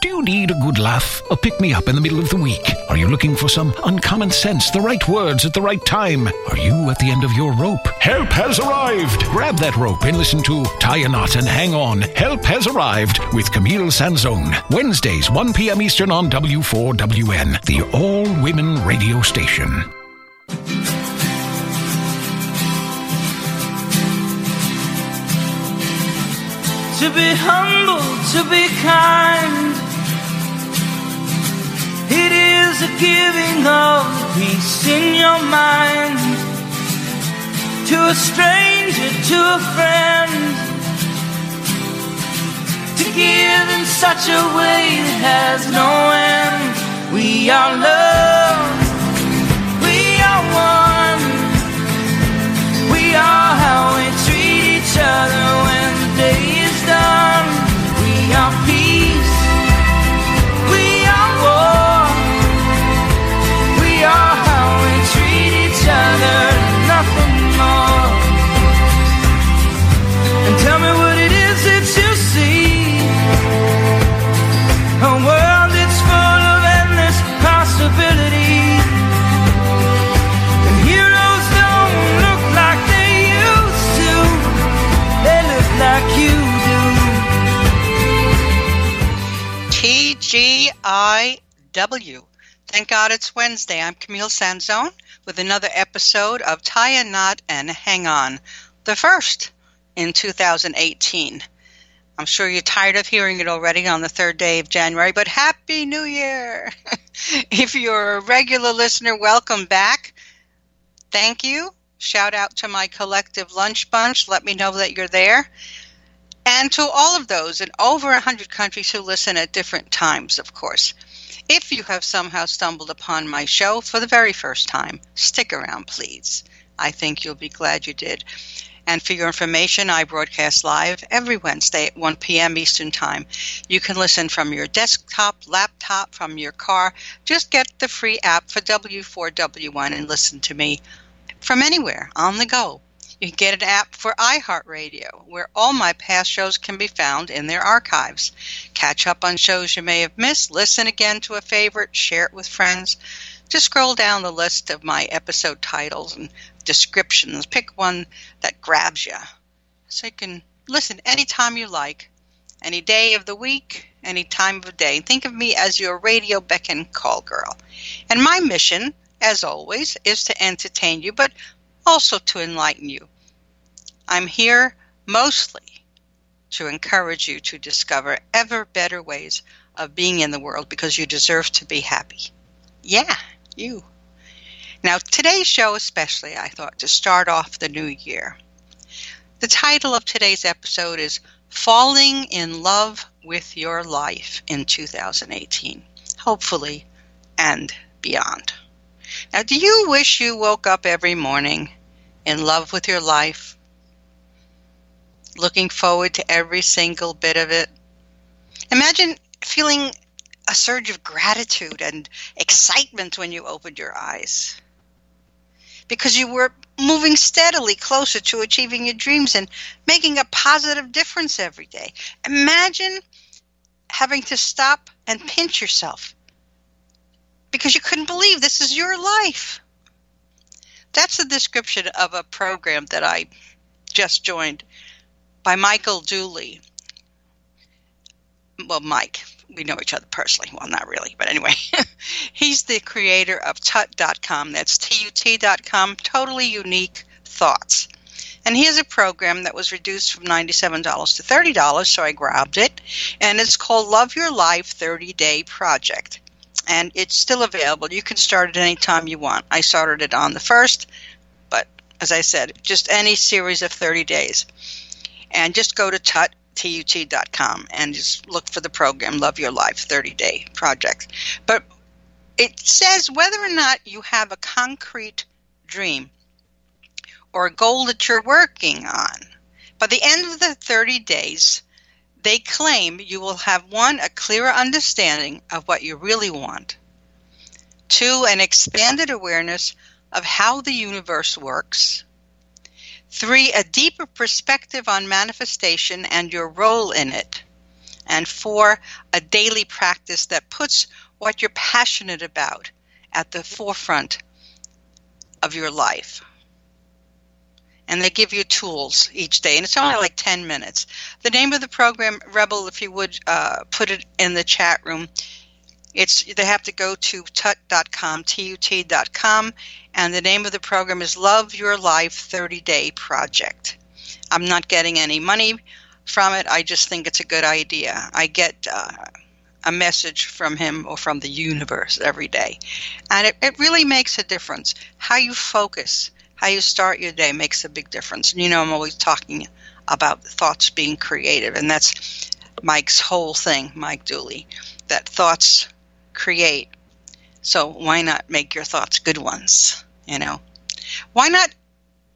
Do you need a good laugh? A pick me up in the middle of the week? Are you looking for some uncommon sense, the right words at the right time? Are you at the end of your rope? Help has arrived! Grab that rope and listen to Tie a Knot and Hang On. Help has arrived with Camille Sanzone. Wednesdays, 1 p.m. Eastern on W4WN, the all women radio station. to be humble, to be kind. Is giving of peace in your mind to a stranger, to a friend. To give in such a way that has no end. We are love, we are one. We are how we treat each other when the day is done. We are. Each nothing more. And tell me what it is that you see. A world that's full of endless possibilities. And heroes don't look like they used to. They look like you do. TGIW. Thank God it's Wednesday. I'm Camille Sanzone with another episode of Tie a Knot and Hang On, the first in 2018. I'm sure you're tired of hearing it already on the third day of January, but Happy New Year! if you're a regular listener, welcome back. Thank you. Shout out to my collective lunch bunch. Let me know that you're there. And to all of those in over 100 countries who listen at different times, of course. If you have somehow stumbled upon my show for the very first time, stick around, please. I think you'll be glad you did. And for your information, I broadcast live every Wednesday at 1 p.m. Eastern Time. You can listen from your desktop, laptop, from your car. Just get the free app for W4WN and listen to me from anywhere on the go. You can get an app for iHeartRadio, where all my past shows can be found in their archives. Catch up on shows you may have missed, listen again to a favorite, share it with friends. Just scroll down the list of my episode titles and descriptions. Pick one that grabs you so you can listen anytime you like, any day of the week, any time of day. Think of me as your radio beck and call girl. And my mission, as always, is to entertain you, but also to enlighten you. I'm here mostly to encourage you to discover ever better ways of being in the world because you deserve to be happy. Yeah, you. Now, today's show, especially, I thought to start off the new year. The title of today's episode is Falling in Love with Your Life in 2018, hopefully, and beyond. Now, do you wish you woke up every morning in love with your life, looking forward to every single bit of it? Imagine feeling a surge of gratitude and excitement when you opened your eyes because you were moving steadily closer to achieving your dreams and making a positive difference every day. Imagine having to stop and pinch yourself because you couldn't believe this is your life. That's the description of a program that I just joined by Michael Dooley. Well, Mike, we know each other personally. Well, not really, but anyway, he's the creator of tut.com. That's T-U-T.com. Totally unique thoughts. And he has a program that was reduced from $97 to $30, so I grabbed it. And it's called Love Your Life 30 Day Project. And it's still available. You can start it anytime you want. I started it on the first, but as I said, just any series of 30 days. And just go to tut, tut.com and just look for the program Love Your Life 30 Day Project. But it says whether or not you have a concrete dream or a goal that you're working on. By the end of the 30 days, they claim you will have one, a clearer understanding of what you really want, two, an expanded awareness of how the universe works, three, a deeper perspective on manifestation and your role in it, and four, a daily practice that puts what you're passionate about at the forefront of your life and they give you tools each day, and it's only like 10 minutes. The name of the program, Rebel, if you would uh, put it in the chat room, it's they have to go to tut.com, T-U-T.com, and the name of the program is Love Your Life 30 Day Project. I'm not getting any money from it. I just think it's a good idea. I get uh, a message from him or from the universe every day, and it, it really makes a difference. How you focus how you start your day makes a big difference. And you know, I'm always talking about thoughts being creative, and that's Mike's whole thing, Mike Dooley, that thoughts create. So why not make your thoughts good ones? You know, why not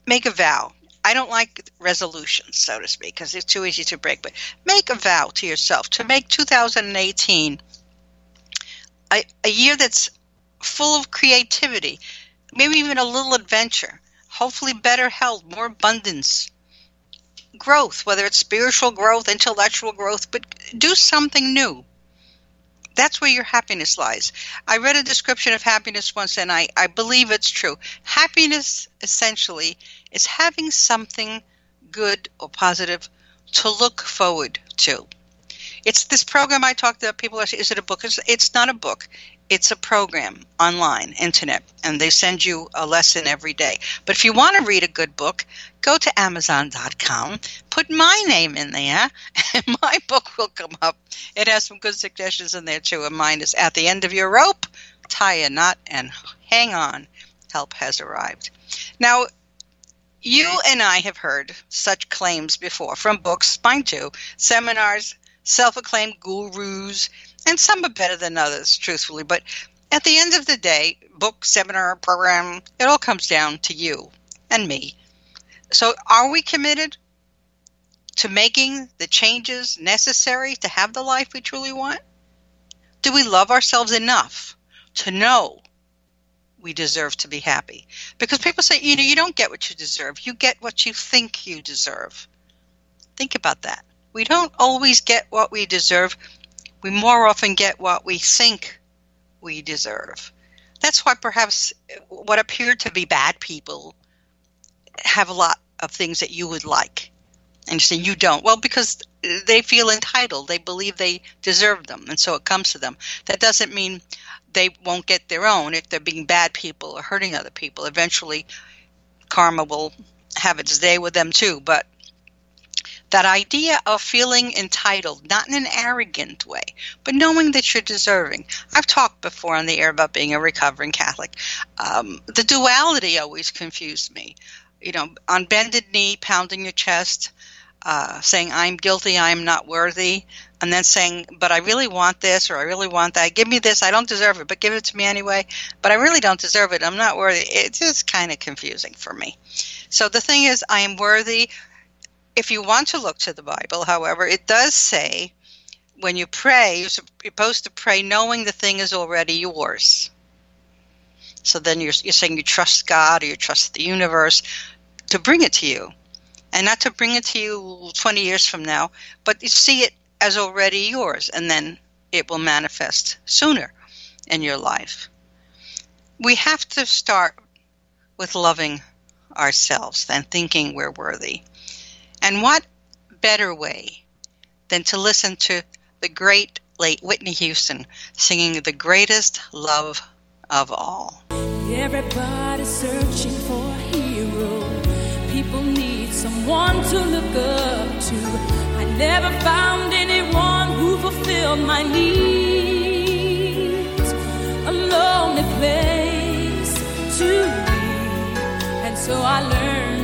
make a vow? I don't like resolutions, so to speak, because it's too easy to break. But make a vow to yourself to make 2018 a, a year that's full of creativity, maybe even a little adventure hopefully better health, more abundance, growth, whether it's spiritual growth, intellectual growth, but do something new. That's where your happiness lies. I read a description of happiness once and I, I believe it's true. Happiness essentially is having something good or positive to look forward to. It's this program I talked about. People saying, is it a book? It's, it's not a book. It's a program online, internet, and they send you a lesson every day. But if you want to read a good book, go to Amazon.com, put my name in there, and my book will come up. It has some good suggestions in there too. And mine is At the End of Your Rope, Tie a Knot, and Hang On. Help has arrived. Now, you and I have heard such claims before from books, mine too, seminars, self acclaimed gurus, and some are better than others, truthfully. But at the end of the day, book, seminar, program, it all comes down to you and me. So, are we committed to making the changes necessary to have the life we truly want? Do we love ourselves enough to know we deserve to be happy? Because people say, you know, you don't get what you deserve, you get what you think you deserve. Think about that. We don't always get what we deserve we more often get what we think we deserve. That's why perhaps what appear to be bad people have a lot of things that you would like. And you say you don't. Well, because they feel entitled. They believe they deserve them. And so it comes to them. That doesn't mean they won't get their own if they're being bad people or hurting other people. Eventually, karma will have its day with them too. But that idea of feeling entitled, not in an arrogant way, but knowing that you're deserving. I've talked before on the air about being a recovering Catholic. Um, the duality always confused me. You know, on bended knee, pounding your chest, uh, saying, I'm guilty, I'm not worthy, and then saying, but I really want this or I really want that. Give me this, I don't deserve it, but give it to me anyway. But I really don't deserve it, I'm not worthy. It's just kind of confusing for me. So the thing is, I am worthy if you want to look to the Bible, however, it does say when you pray, you're supposed to pray knowing the thing is already yours. So then you're, you're saying you trust God or you trust the universe to bring it to you. And not to bring it to you 20 years from now, but you see it as already yours, and then it will manifest sooner in your life. We have to start with loving ourselves and thinking we're worthy. And what better way than to listen to the great late Whitney Houston singing The Greatest Love of All? Everybody's searching for a hero. People need someone to look up to. I never found anyone who fulfilled my needs. A lonely place to be. And so I learned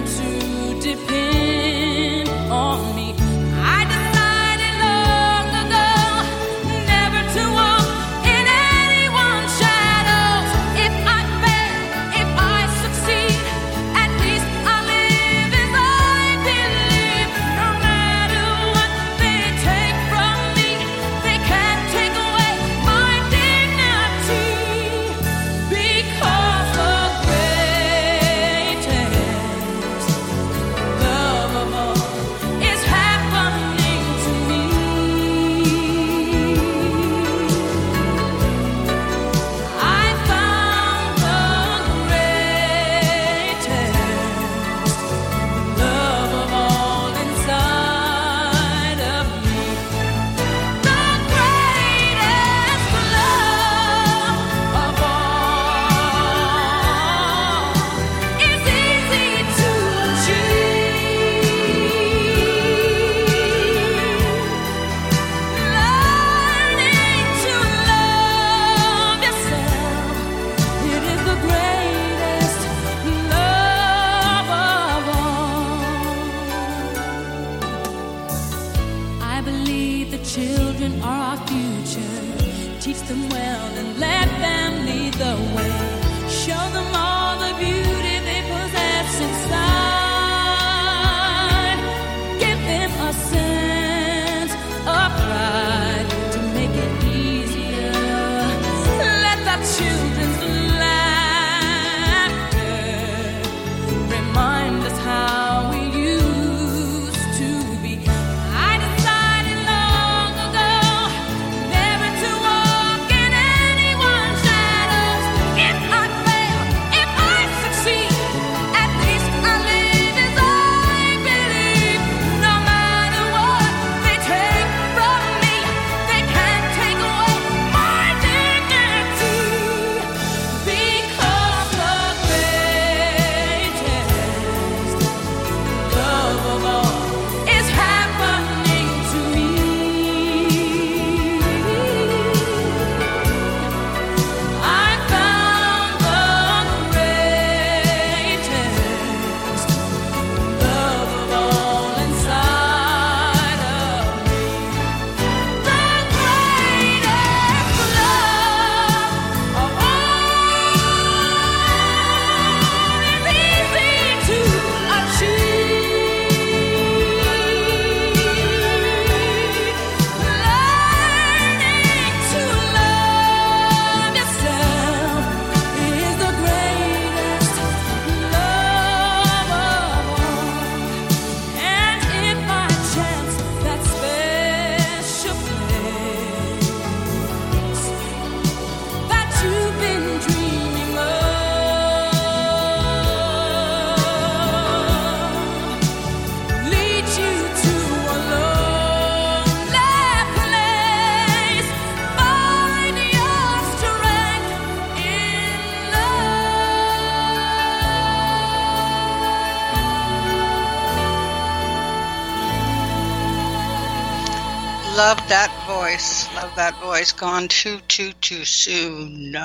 that voice. Love that voice. Gone too, too, too soon.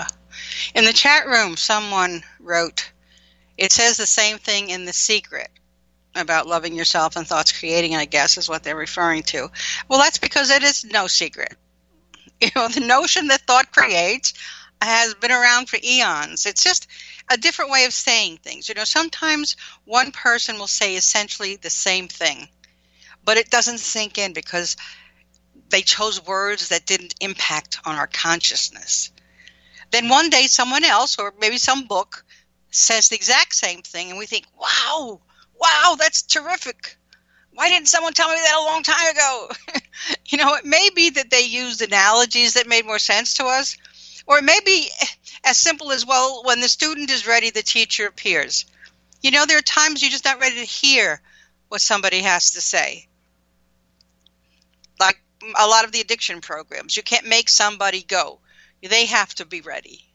In the chat room, someone wrote, it says the same thing in The Secret about loving yourself and thoughts creating, I guess, is what they're referring to. Well, that's because it is no secret. You know, the notion that thought creates has been around for eons. It's just a different way of saying things. You know, sometimes one person will say essentially the same thing, but it doesn't sink in because they chose words that didn't impact on our consciousness. Then one day, someone else, or maybe some book, says the exact same thing, and we think, wow, wow, that's terrific. Why didn't someone tell me that a long time ago? you know, it may be that they used analogies that made more sense to us, or it may be as simple as, well, when the student is ready, the teacher appears. You know, there are times you're just not ready to hear what somebody has to say. A lot of the addiction programs, you can't make somebody go. They have to be ready.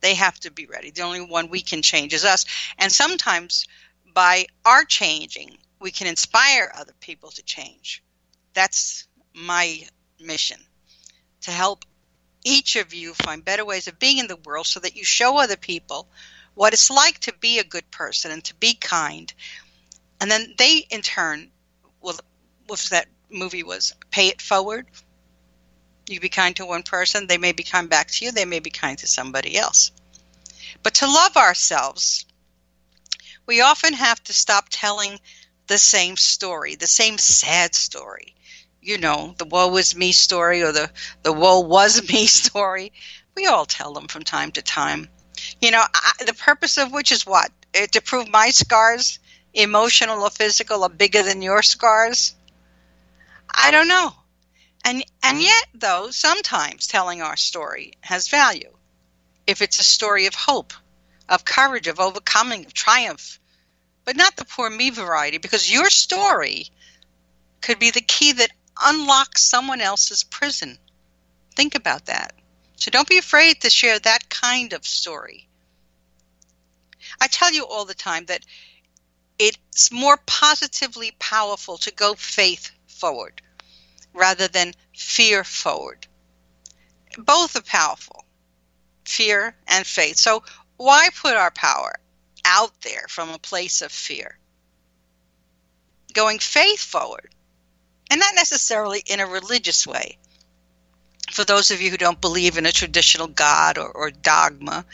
They have to be ready. The only one we can change is us. And sometimes by our changing, we can inspire other people to change. That's my mission to help each of you find better ways of being in the world so that you show other people what it's like to be a good person and to be kind. And then they, in turn, will, what that movie was, pay it forward. You be kind to one person, they may be kind back to you, they may be kind to somebody else. But to love ourselves, we often have to stop telling the same story, the same sad story. You know, the woe is me story or the, the woe was me story. We all tell them from time to time. You know, I, the purpose of which is what? Uh, to prove my scars, emotional or physical, are bigger than your scars? I don't know. And and yet though, sometimes telling our story has value. If it's a story of hope, of courage, of overcoming, of triumph, but not the poor me variety, because your story could be the key that unlocks someone else's prison. Think about that. So don't be afraid to share that kind of story. I tell you all the time that it's more positively powerful to go faith forward rather than fear forward. Both are powerful, fear and faith. So why put our power out there from a place of fear? Going faith forward, and not necessarily in a religious way. For those of you who don't believe in a traditional God or, or dogma,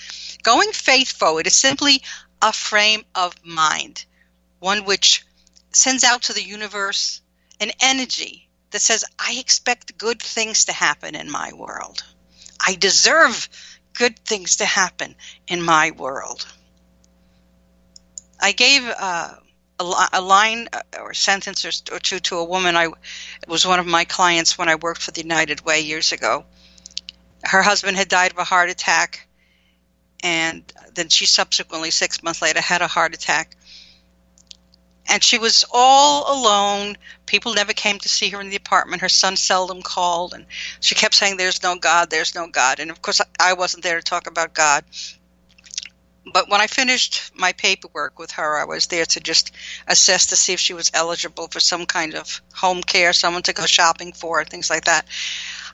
going faith forward is simply a frame of mind, one which sends out to the universe an energy that says, I expect good things to happen in my world. I deserve good things to happen in my world. I gave uh, a, a, line uh, or sentence or, or two to a woman. I was one of my clients when I worked for the United Way years ago. Her husband had died of a heart attack, and then she subsequently, six months later, had a heart attack. And she was all alone. People never came to see her in the apartment. Her son seldom called, and she kept saying, "There's no God. There's no God." And of course, I wasn't there to talk about God but when I finished my paperwork with her, I was there to just assess to see if she was eligible for some kind of home care, someone to go shopping for, things like that.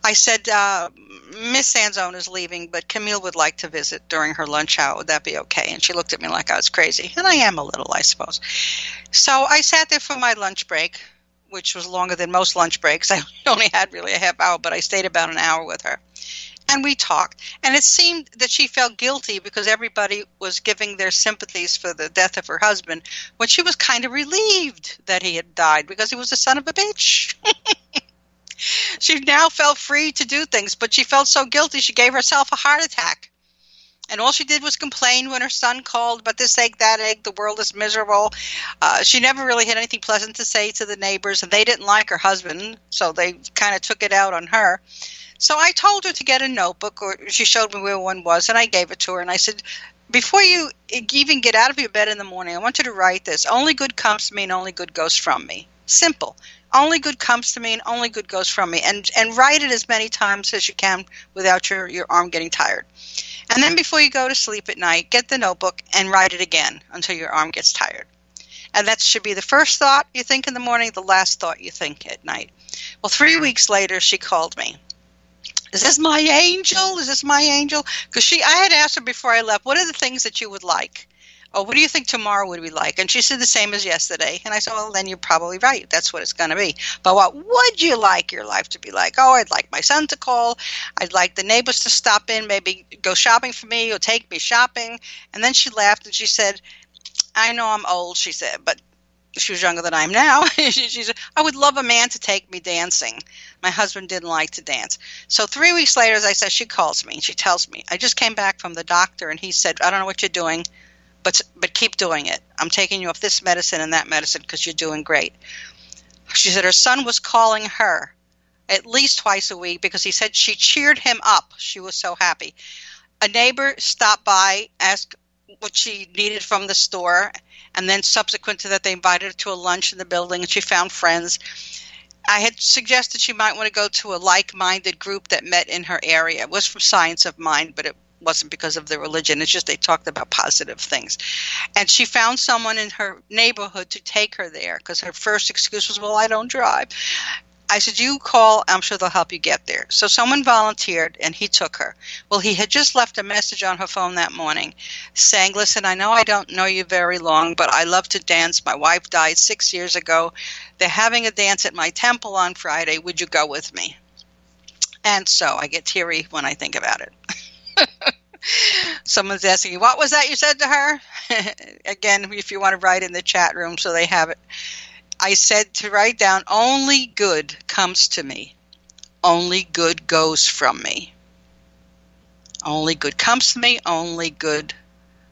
I said, uh, Miss Sanzone is leaving, but Camille would like to visit during her lunch hour. Would that be okay? And she looked at me like I was crazy. And I am a little, I suppose. So I sat there for my lunch break, which was longer than most lunch breaks. I only had really a half hour, but I stayed about an hour with her and we talked. And it seemed that she felt guilty because everybody was giving their sympathies for the death of her husband, when she was kind of relieved that he had died because he was a son of a bitch. she now felt free to do things, but she felt so guilty she gave herself a heart attack. And all she did was complain when her son called, but this egg, that egg, the world is miserable. Uh, she never really had anything pleasant to say to the neighbors, and they didn't like her husband, so they kind of took it out on her. So I told her to get a notebook, or she showed me where one was, and I gave it to her. And I said, before you even get out of your bed in the morning, I want you to write this. Only good comes to me, and only good goes from me. Simple. Only good comes to me, and only good goes from me. And and write it as many times as you can without your your arm getting tired. And then before you go to sleep at night, get the notebook and write it again until your arm gets tired. And that should be the first thought you think in the morning, the last thought you think at night. Well, three weeks later, she called me is this my angel? Is this my angel? Because she, I had asked her before I left, what are the things that you would like? Oh, what do you think tomorrow would be like? And she said the same as yesterday. And I said, well, then you're probably right. That's what it's going to be. But what would you like your life to be like? Oh, I'd like my son to call. I'd like the neighbors to stop in, maybe go shopping for me or take me shopping. And then she laughed and she said, I know I'm old, she said, but she was younger than I am now. she, said, I would love a man to take me dancing. My husband didn't like to dance. So three weeks later, as I said, she calls me and she tells me, I just came back from the doctor and he said, I don't know what you're doing, but but keep doing it. I'm taking you off this medicine and that medicine because you're doing great. She said her son was calling her at least twice a week because he said she cheered him up. She was so happy. A neighbor stopped by, asked what she needed from the store, and then subsequent to that, they invited her to a lunch in the building, and she found friends. I had suggested she might want to go to a like-minded group that met in her area. It was from Science of Mind, but it wasn't because of the religion. It's just they talked about positive things. And she found someone in her neighborhood to take her there because her first excuse was, well, I don't drive. I said, You call, I'm sure they'll help you get there. So someone volunteered and he took her. Well, he had just left a message on her phone that morning saying, Listen, I know I don't know you very long, but I love to dance. My wife died six years ago. They're having a dance at my temple on Friday. Would you go with me? And so I get teary when I think about it. Someone's asking, What was that you said to her? Again, if you want to write in the chat room so they have it. I said to write down, only good comes to me. Only good goes from me. Only good comes to me. Only good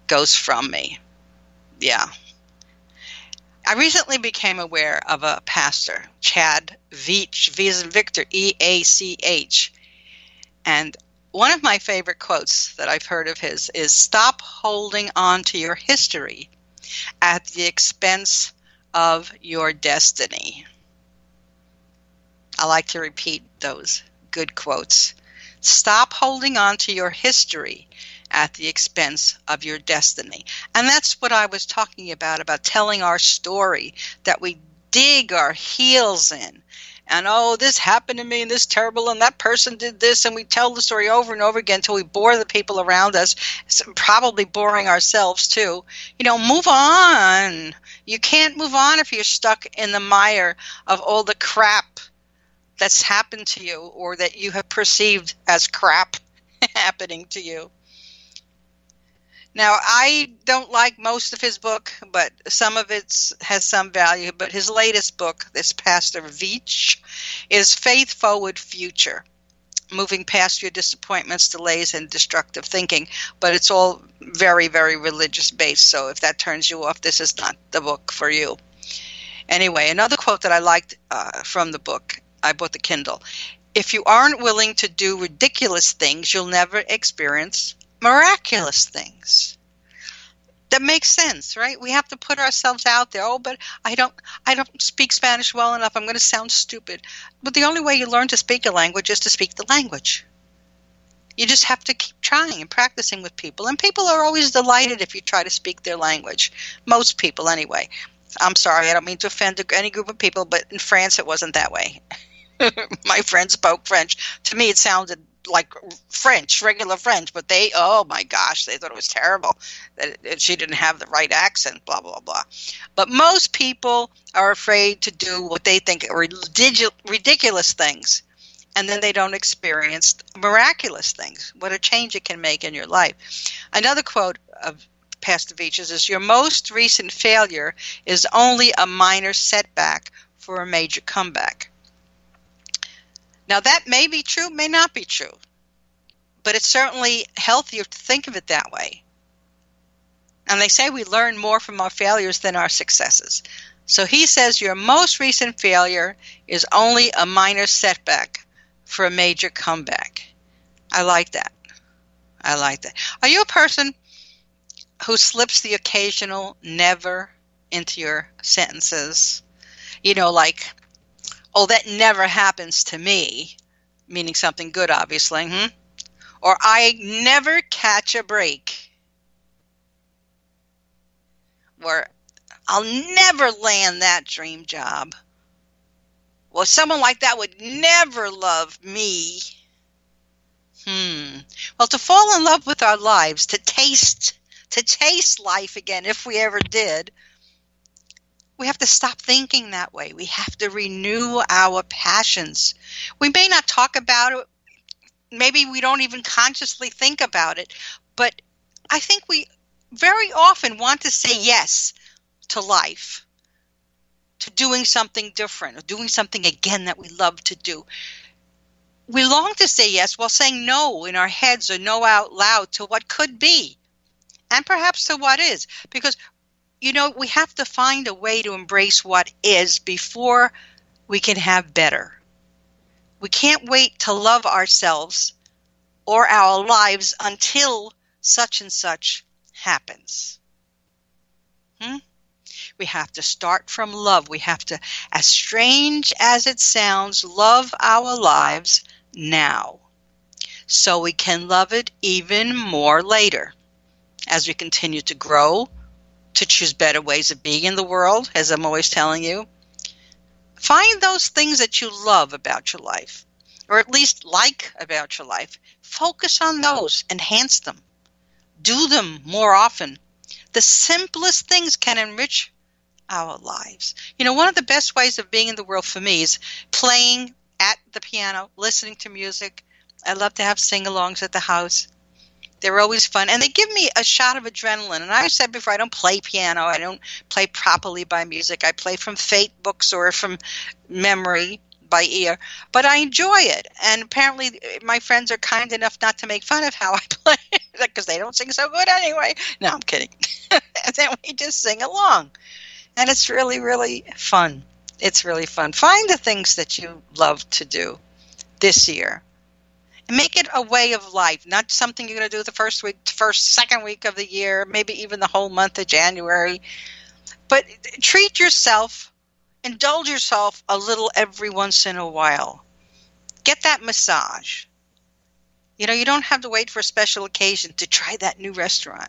goes from me. Yeah. I recently became aware of a pastor, Chad Veach, V as in Victor, E A C H. And one of my favorite quotes that I've heard of his is Stop holding on to your history at the expense of your destiny. I like to repeat those good quotes. Stop holding on to your history at the expense of your destiny. And that's what I was talking about about telling our story that we dig our heels in. And oh, this happened to me and this terrible and that person did this and we tell the story over and over again until we bore the people around us, probably boring ourselves too. You know, move on. You can't move on if you're stuck in the mire of all the crap that's happened to you or that you have perceived as crap happening to you. Now, I don't like most of his book, but some of it has some value. But his latest book, this Pastor Veach, is Faith Forward Future moving past your disappointments, delays, and destructive thinking. But it's all very, very religious based. So if that turns you off, this is not the book for you. Anyway, another quote that I liked uh, from the book, I bought the Kindle. If you aren't willing to do ridiculous things, you'll never experience miraculous things that makes sense right? We have to put ourselves out there. Oh but i don't i don't speak spanish well enough. I'm going to sound stupid. But the only way you learn to speak a language is to speak the language. You just have to keep trying and practicing with people. And people are always delighted if you try to speak their language. Most people anyway. I'm sorry i don't mean to offend any group of people but in france it wasn't that way. My friend spoke french. To me it sounded like French, regular French, but they, oh my gosh, they thought it was terrible that she didn't have the right accent, blah, blah, blah. But most people are afraid to do what they think are ridiculous things, and then they don't experience miraculous things. What a change it can make in your life. Another quote of Pastor Veach's is Your most recent failure is only a minor setback for a major comeback. Now, that may be true, may not be true, but it's certainly healthier to think of it that way. And they say we learn more from our failures than our successes. So he says your most recent failure is only a minor setback for a major comeback. I like that. I like that. Are you a person who slips the occasional never into your sentences? You know, like, oh, that never happens to me, meaning something good, obviously, hmm? or I never catch a break, or I'll never land that dream job. Well, someone like that would never love me. Hmm. Well, to fall in love with our lives, to taste, to taste life again, if we ever did, we have to stop thinking that way. We have to renew our passions. We may not talk about it, maybe we don't even consciously think about it, but I think we very often want to say yes to life. to doing something different or doing something again that we love to do. We long to say yes while saying no in our heads or no out loud to what could be and perhaps to what is because you know we have to find a way to embrace what is before we can have better. We can't wait to love ourselves or our lives until such and such happens. Hmm? We have to start from love. We have to, as strange as it sounds, love our lives now so we can love it even more later as we continue to grow, to choose better ways of being in the world, as I'm always telling you. Find those things that you love about your life, or at least like about your life. Focus on those, enhance them, do them more often. The simplest things can enrich our lives. You know, one of the best ways of being in the world for me is playing at the piano, listening to music. I love to have sing alongs at the house. They're always fun and they give me a shot of adrenaline. And I said before, I don't play piano. I don't play properly by music. I play from fake books or from memory by ear, but I enjoy it. And apparently, my friends are kind enough not to make fun of how I play because they don't sing so good anyway. No, I'm kidding. and then we just sing along. And it's really, really fun. It's really fun. Find the things that you love to do this year make it a way of life, not something you're going to do the first week, first, second week of the year, maybe even the whole month of January. But treat yourself, indulge yourself a little every once in a while. Get that massage. You know, you don't have to wait for a special occasion to try that new restaurant.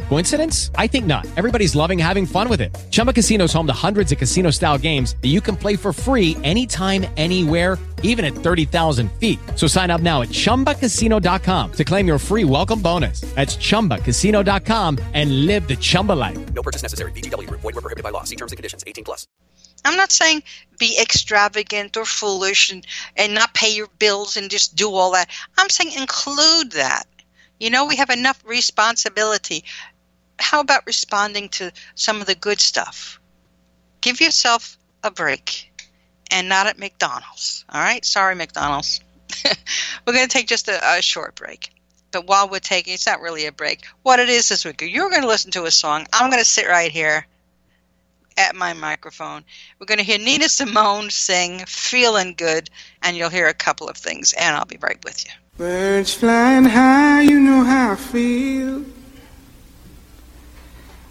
Coincidence? I think not. Everybody's loving having fun with it. Chumba Casino is home to hundreds of casino style games that you can play for free anytime, anywhere, even at 30,000 feet. So sign up now at chumbacasino.com to claim your free welcome bonus. That's chumbacasino.com and live the Chumba life. No purchase necessary. VGW Group. Void were prohibited by law. See terms and conditions. 18 plus. I'm not saying be extravagant or foolish and, and not pay your bills and just do all that. I'm saying include that. You know, we have enough responsibility. How about responding to some of the good stuff? Give yourself a break and not at McDonald's. All right? Sorry, McDonald's. we're going to take just a, a short break. But while we're taking, it's not really a break. What it is this week, you're going to listen to a song. I'm going to sit right here at my microphone. We're going to hear Nina Simone sing Feeling Good, and you'll hear a couple of things, and I'll be right with you. Birds flying high, you know how I feel.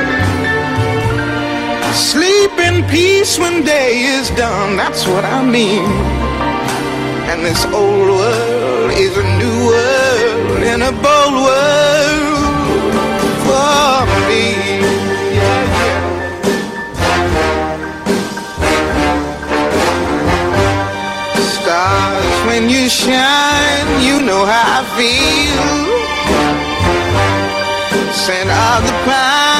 In peace when day is done, that's what I mean. And this old world is a new world and a bold world for me. Stars when you shine, you know how I feel. scent of the pine.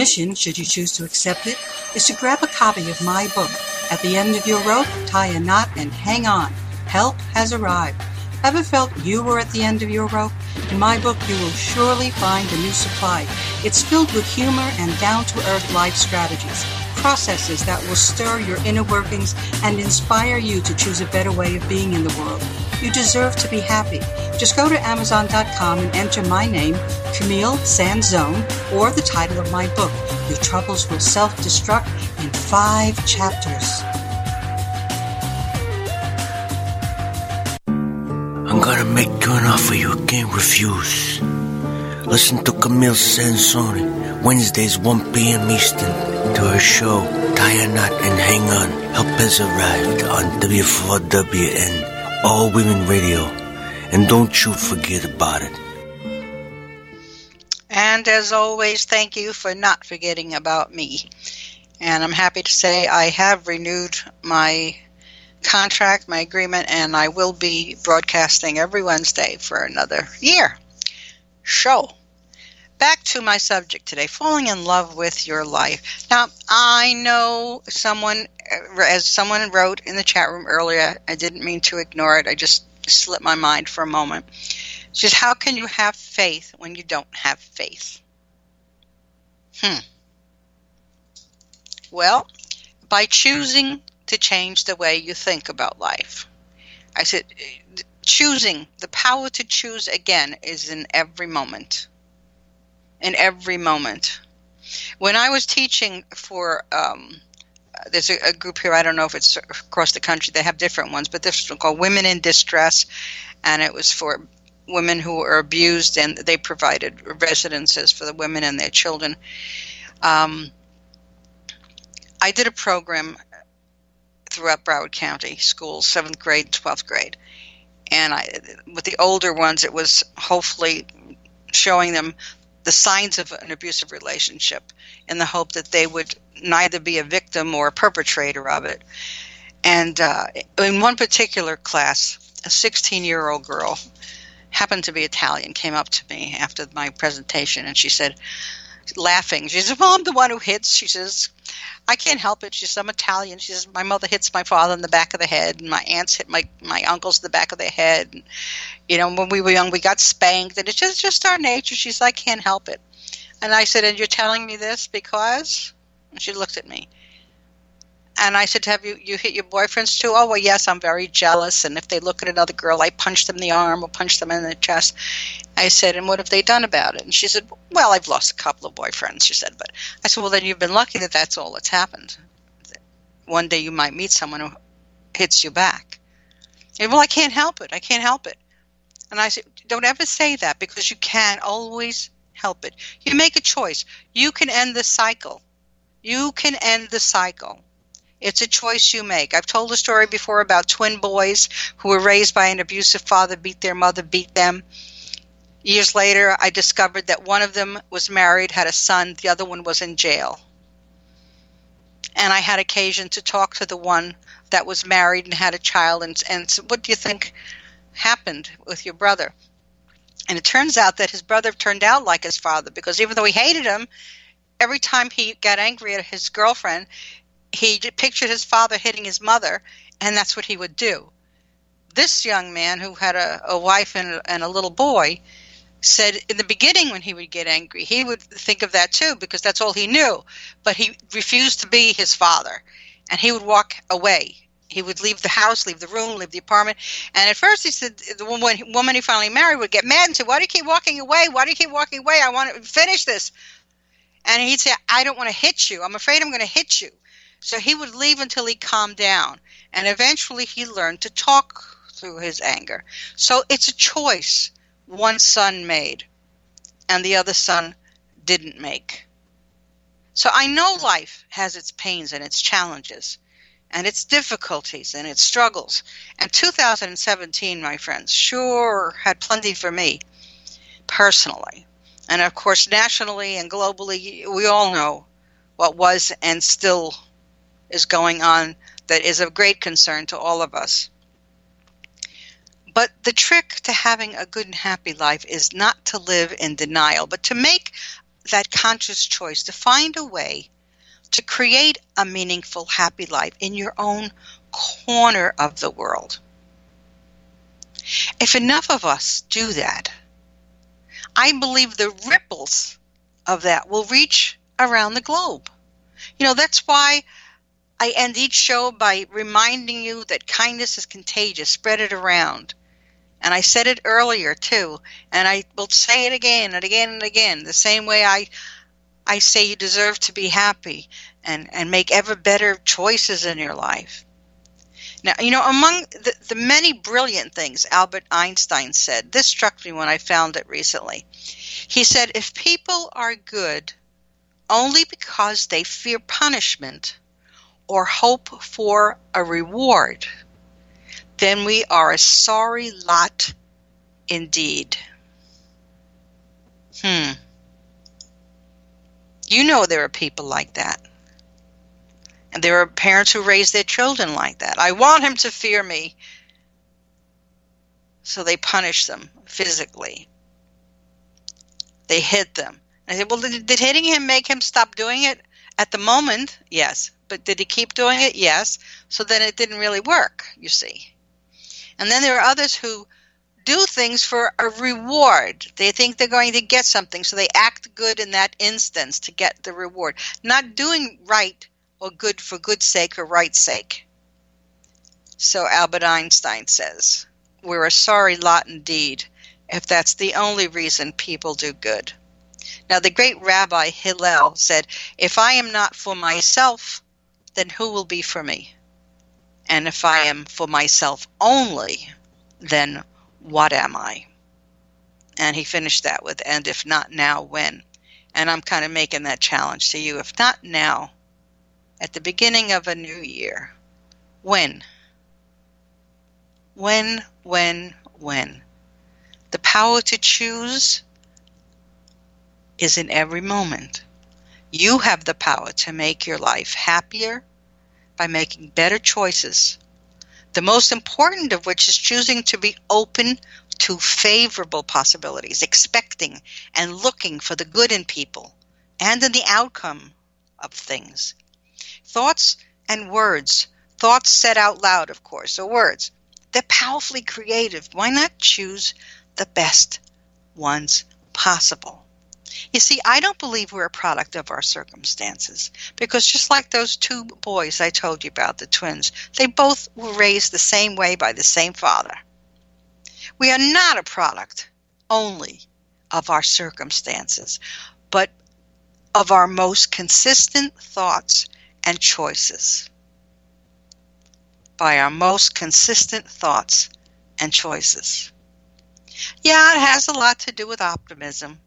Mission, should you choose to accept it, is to grab a copy of my book. At the end of your rope, tie a knot and hang on. Help has arrived. Ever felt you were at the end of your rope? In my book, you will surely find a new supply. It's filled with humor and down to earth life strategies, processes that will stir your inner workings and inspire you to choose a better way of being in the world. You deserve to be happy. Just go to Amazon.com and enter my name, Camille Sanzone, or the title of my book. Your troubles will self destruct in five chapters. I'm gonna make you an offer you can't refuse. Listen to Camille Sansoni, Wednesdays 1 p.m. Eastern, to her show, Tie a Knot and Hang On. Help has arrived on W4WN, All Women Radio. And don't you forget about it. And as always, thank you for not forgetting about me. And I'm happy to say I have renewed my contract, my agreement, and I will be broadcasting every Wednesday for another year. So, back to my subject today falling in love with your life. Now, I know someone, as someone wrote in the chat room earlier, I didn't mean to ignore it, I just slipped my mind for a moment. It's just how can you have faith when you don't have faith? Hmm. Well, by choosing to change the way you think about life. I said, choosing, the power to choose again is in every moment. In every moment. When I was teaching for, um, there's a, a group here, I don't know if it's across the country, they have different ones, but this one called Women in Distress, and it was for women who were abused, and they provided residences for the women and their children. Um, I did a program throughout Broward County schools, seventh grade, twelfth grade, and I, with the older ones, it was hopefully showing them the signs of an abusive relationship, in the hope that they would neither be a victim or a perpetrator of it. And uh, in one particular class, a 16-year-old girl happened to be Italian came up to me after my presentation, and she said, laughing, she said, "Well, I'm the one who hits." She says. I can't help it. She says, I'm Italian. She says, my mother hits my father in the back of the head, and my aunts hit my, my uncles in the back of the head. And, you know, when we were young, we got spanked, and it's just, just our nature. She says, I can't help it. And I said, and you're telling me this because? She looked at me. And I said, have you, you hit your boyfriends too? Oh, well, yes, I'm very jealous. And if they look at another girl, I punch them in the arm or punch them in the chest. I said, and what have they done about it? And she said, well, I've lost a couple of boyfriends, she said. But I said, well, then you've been lucky that that's all that's happened. One day you might meet someone who hits you back. And, well, I can't help it. I can't help it. And I said, don't ever say that because you can always help it. You make a choice. You can end the cycle. You can end the cycle. It's a choice you make. I've told a story before about twin boys who were raised by an abusive father, beat their mother, beat them. Years later, I discovered that one of them was married, had a son, the other one was in jail. And I had occasion to talk to the one that was married and had a child and, and said, What do you think happened with your brother? And it turns out that his brother turned out like his father because even though he hated him, every time he got angry at his girlfriend, he pictured his father hitting his mother, and that's what he would do. This young man, who had a, a wife and a, and a little boy, said in the beginning when he would get angry, he would think of that too because that's all he knew. But he refused to be his father, and he would walk away he would leave the house, leave the room, leave the apartment. And at first, he said the woman, woman he finally married would get mad and say, "Why do you keep walking away? Why do you keep walking away? I want to finish this." And he'd say, "I don't want to hit you. I'm afraid I'm going to hit you." So he would leave until he calmed down, and eventually he learned to talk through his anger. So it's a choice one son made, and the other son didn't make. So I know life has its pains and its challenges and its difficulties and its struggles. And 2017, my friends, sure had plenty for me personally. And of course, nationally and globally, we all know what was and still is going on that is of great concern to all of us. But the trick to having a good and happy life is not to live in denial, but to make that conscious choice, to find a way to create a meaningful, happy life in your own corner of the world. If enough of us do that, I believe the ripples of that will reach around the globe. You know, that's why I end each show by reminding you that kindness is contagious, spread it around. And I said it earlier too, and I will say it again and again and again, the same way I I say you deserve to be happy and, and make ever better choices in your life. Now, you know, among the, the many brilliant things Albert Einstein said, this struck me when I found it recently. He said, If people are good only because they fear punishment or hope for a reward, then we are a sorry lot indeed. Hmm. You know there are people like that. And there are parents who raise their children like that. I want him to fear me. So they punish them physically. They hit them. I said, well, did, did hitting him make him stop doing it? At the moment, yes. But did he keep doing it? Yes. So then it didn't really work, you see. And then there are others who do things for a reward. They think they're going to get something, so they act good in that instance to get the reward. Not doing right or good for good's sake or right's sake. So Albert Einstein says, We're a sorry lot indeed if that's the only reason people do good. Now, the great Rabbi Hillel said, If I am not for myself, then who will be for me? And if I am for myself only, then what am I? And he finished that with, and if not now, when? And I'm kind of making that challenge to you. If not now, at the beginning of a new year, when? When, when, when? The power to choose is in every moment. You have the power to make your life happier by making better choices the most important of which is choosing to be open to favorable possibilities, expecting and looking for the good in people and in the outcome of things. Thoughts and words, thoughts said out loud, of course, or words, they're powerfully creative. Why not choose the best ones possible? You see, I don't believe we're a product of our circumstances because just like those two boys I told you about, the twins, they both were raised the same way by the same father. We are not a product only of our circumstances, but of our most consistent thoughts and choices. By our most consistent thoughts and choices. Yeah, it has a lot to do with optimism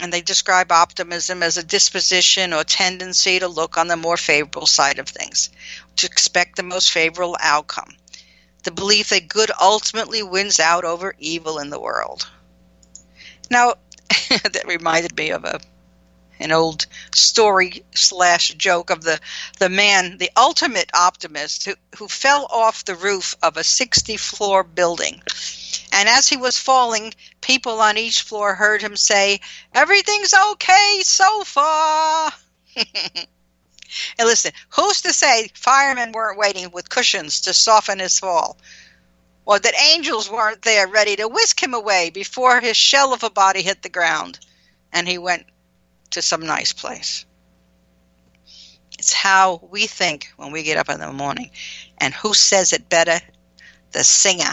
and they describe optimism as a disposition or tendency to look on the more favorable side of things, to expect the most favorable outcome, the belief that good ultimately wins out over evil in the world. Now, that reminded me of a an old story slash joke of the the man, the ultimate optimist, who who fell off the roof of a sixty floor building and as he was falling, people on each floor heard him say, Everything's okay so far. and listen, who's to say firemen weren't waiting with cushions to soften his fall? Or that angels weren't there ready to whisk him away before his shell of a body hit the ground and he went to some nice place. It's how we think when we get up in the morning. And who says it better? The singer.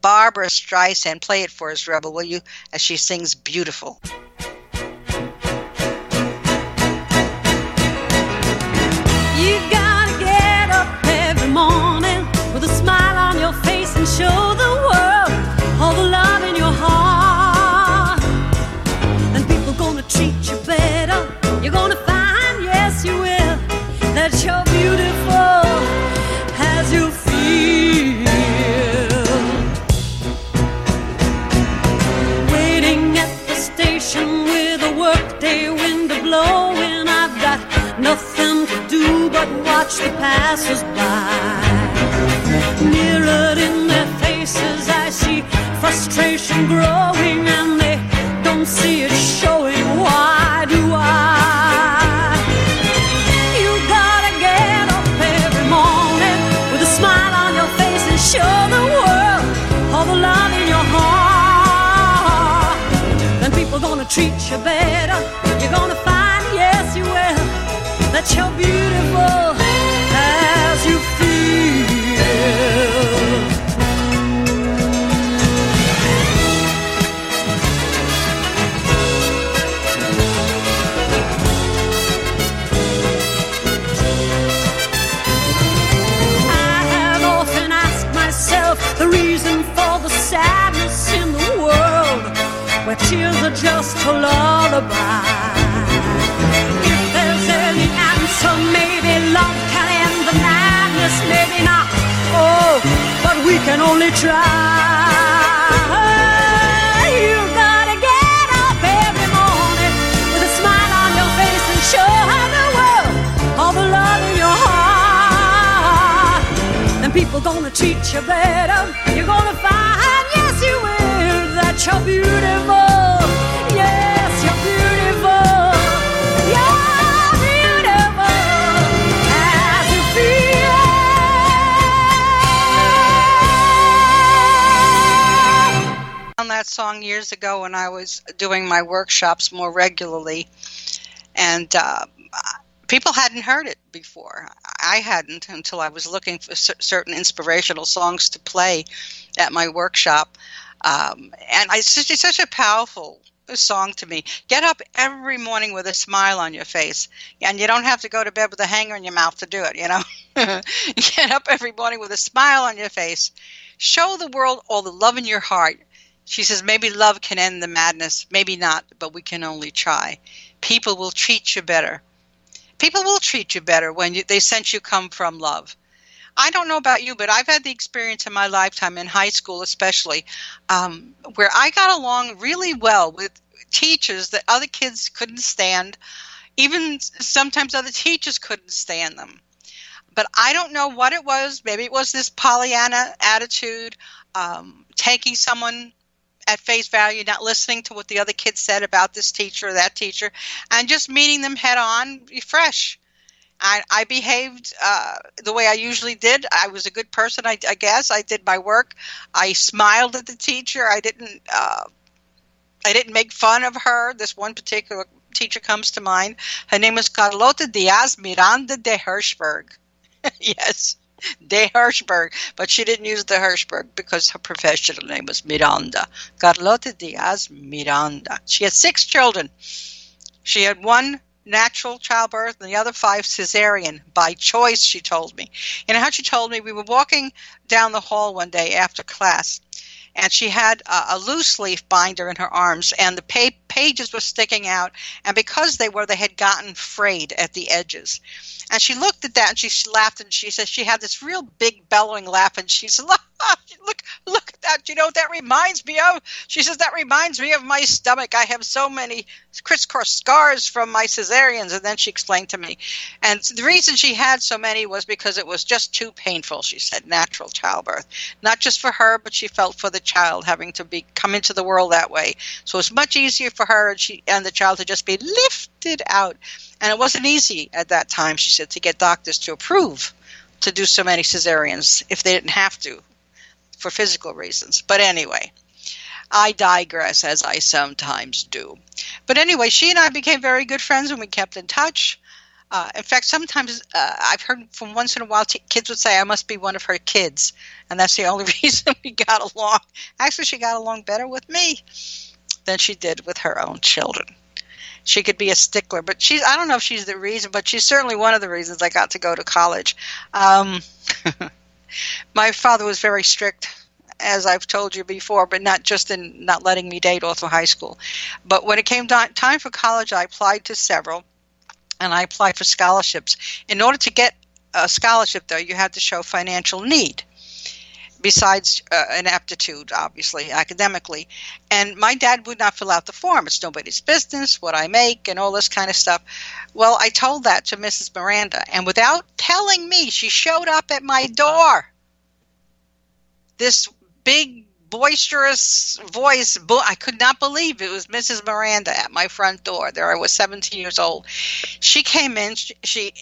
Barbra Streisand. Play it for us, Rebel, will you? As she sings Beautiful. You gotta get up every morning with a smile on your face and show watch the passers by. Mirrored in their faces, I see frustration growing, and they don't see it showing. Why do I? You gotta get up every morning with a smile on your face and show the world all the love in your heart. Then people gonna treat you better. You're gonna find, yes, you will, that you're beautiful tears are just a lullaby. If there's any answer, maybe love can end the madness, maybe not. Oh, but we can only try. You gotta get up every morning with a smile on your face and show the world all the love in your heart. People gonna treat you better. You're gonna find, yes, you will, that you're beautiful. Song years ago when I was doing my workshops more regularly, and uh, people hadn't heard it before. I hadn't until I was looking for cer- certain inspirational songs to play at my workshop, um, and it's, such, it's such a powerful song to me. Get up every morning with a smile on your face, and you don't have to go to bed with a hanger in your mouth to do it. You know, get up every morning with a smile on your face. Show the world all the love in your heart. She says, maybe love can end the madness, maybe not, but we can only try. People will treat you better. People will treat you better when you, they sense you come from love. I don't know about you, but I've had the experience in my lifetime, in high school especially, um, where I got along really well with teachers that other kids couldn't stand. Even sometimes other teachers couldn't stand them. But I don't know what it was. Maybe it was this Pollyanna attitude, um, taking someone at face value, not listening to what the other kids said about this teacher or that teacher, and just meeting them head on, fresh. I, I behaved uh, the way I usually did. I was a good person, I, I, guess. I did my work. I smiled at the teacher. I didn't. Uh, I didn't make fun of her. This one particular teacher comes to mind. Her name was Carlota Diaz Miranda de Hirschberg. yes, de Hirschberg, but she didn't use the Hirschberg because her professional name was Miranda. Carlota Diaz Miranda. She had six children. She had one natural childbirth and the other five cesarean by choice, she told me. And how she told me, we were walking down the hall one day after class, and she had a, a loose leaf binder in her arms, and the pa- pages were sticking out, and because they were, they had gotten frayed at the edges. And she looked at that and she laughed and she said she had this real big bellowing laugh and she said, "Look, look at that! You know that reminds me of?" She says that reminds me of my stomach. I have so many crisscross scars from my cesareans. And then she explained to me, and the reason she had so many was because it was just too painful. She said natural childbirth, not just for her, but she felt for the child having to be come into the world that way. So it's much easier for her and she and the child to just be lifted out. And it wasn't easy at that time, she said, to get doctors to approve to do so many cesareans if they didn't have to for physical reasons. But anyway, I digress as I sometimes do. But anyway, she and I became very good friends and we kept in touch. Uh, in fact, sometimes uh, I've heard from once in a while t- kids would say I must be one of her kids, and that's the only reason we got along. Actually, she got along better with me than she did with her own children. She could be a stickler, but she's I don't know if she's the reason, but she's certainly one of the reasons I got to go to college. Um, my father was very strict as I've told you before, but not just in not letting me date off of high school. But when it came ti- time for college, I applied to several, and I applied for scholarships. In order to get a scholarship, though, you had to show financial need. Besides uh, an aptitude, obviously, academically. And my dad would not fill out the form. It's nobody's business what I make and all this kind of stuff. Well, I told that to Mrs. Miranda, and without telling me, she showed up at my door this big boisterous voice bo- i could not believe it was mrs miranda at my front door there i was 17 years old she came in she, she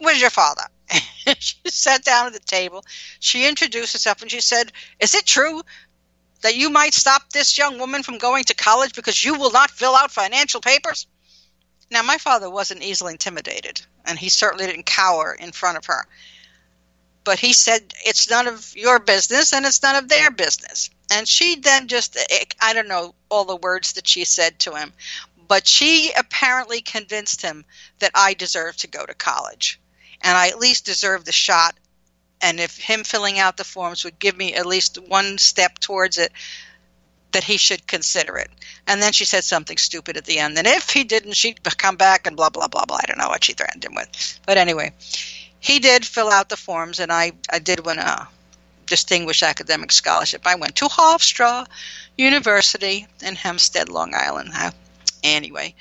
where's your father? She sat down at the table. She introduced herself and she said is it true that you might stop this young woman from going to college because you will not fill out financial papers? Now my father wasn't easily intimidated and he certainly didn't cower in front of her. But he said it's none of your business and it's none of their business. And she then just i don't know all the words that she said to him but she apparently convinced him that i deserve to go to college. And i at least deserve the shot. And if him filling out the forms would give me at least one step towards it that he should consider it. And then she said something stupid at the end. And if he didn't she'd come back and blah blah blah blah. I don't know what she threatened him with. But anyway he did fill out the forms, and I, I did win a distinguished academic scholarship. I went to Hofstra University in Hempstead, Long Island. Uh, anyway,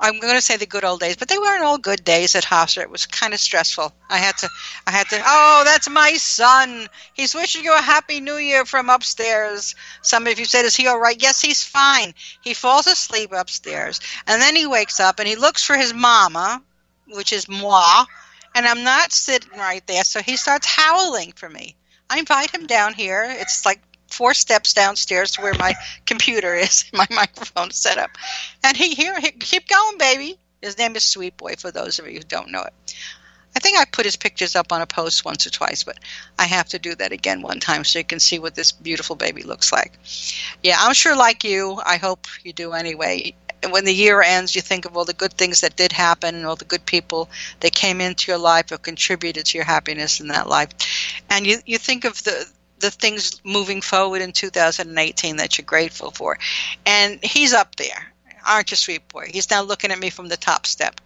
I'm going to say the good old days, but they weren't all good days at Hofstra. It was kind of stressful. I had to, I had to. Oh, that's my son. He's wishing you a happy New Year from upstairs. Some of you said, "Is he all right?" Yes, he's fine. He falls asleep upstairs, and then he wakes up and he looks for his mama, which is moi, and I'm not sitting right there. So he starts howling for me. I invite him down here. It's like four steps downstairs to where my computer is, my microphone set up. And he here, he, keep going, baby. His name is Sweet Boy. For those of you who don't know it, I think I put his pictures up on a post once or twice, but I have to do that again one time so you can see what this beautiful baby looks like. Yeah, I'm sure, like you, I hope you do anyway when the year ends, you think of all the good things that did happen and all the good people that came into your life or contributed to your happiness in that life. And you, you think of the, the things moving forward in 2018 that you're grateful for. And he's up there. Aren't you, sweet boy? He's now looking at me from the top step.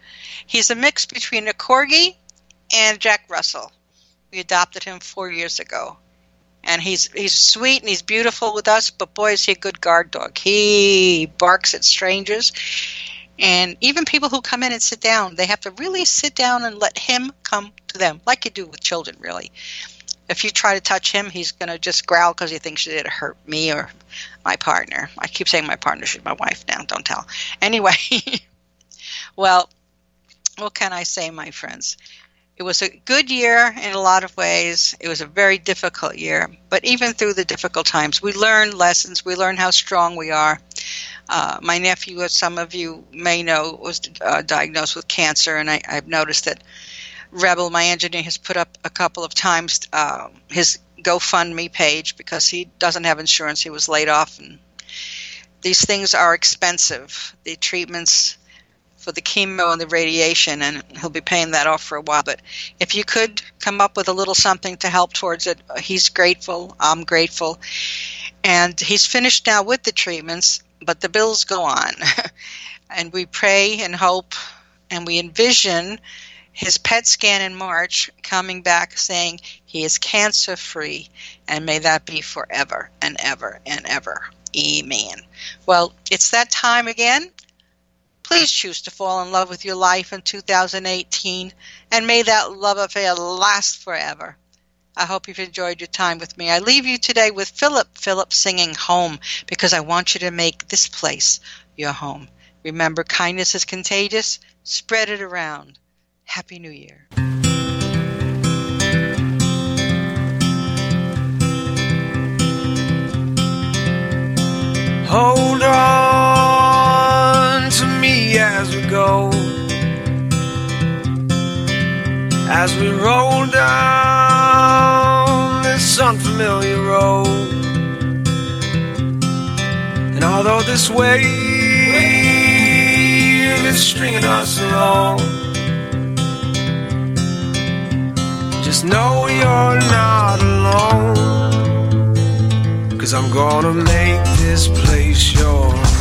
He's a mix between a corgi and Jack Russell. We adopted him four years ago and he's he's sweet and he's beautiful with us, but boy is he a good guard dog. He barks at strangers. And even people who come in and sit down, they have to really sit down and let him come to them, like you do with children, really. If you try to touch him, he's going to just growl because he thinks it hurt me or my partner. I keep saying my partner, she's my wife now, don't tell. Anyway, well, what can I say, my friends? It was a good year in a lot of ways. It was a very difficult year. But even through the difficult times, we learned lessons. We learned how strong we are. Uh, my nephew, as some of you may know, was uh, diagnosed with cancer, and I, have noticed that Rebel, my engineer, has put up a couple of times uh, his GoFundMe page because he doesn't have insurance. He was laid off, and these things are expensive. The treatments for the chemo and the radiation, and he'll be paying that off for a while. But if you could come up with a little something to help towards it, he's grateful. I'm grateful. And he's finished now with the treatments, but the bills go on. and we pray and hope and we envision his PET scan in March coming back saying he is cancer free, and may that be forever and ever and ever. Amen. Well, it's that time again. Please choose to fall in love with your life in 2018, and may that love affair last forever. I hope you've enjoyed your time with me. I leave you today with Phillip Phillips singing Home because I want you to make this place your home. Remember, kindness is contagious. Spread it around. Happy New Year. Hold on to me as we go. as we roll down this unfamiliar road. And although this wave is stringing us along, know you're not alone. Cause I'm gonna make this place your home.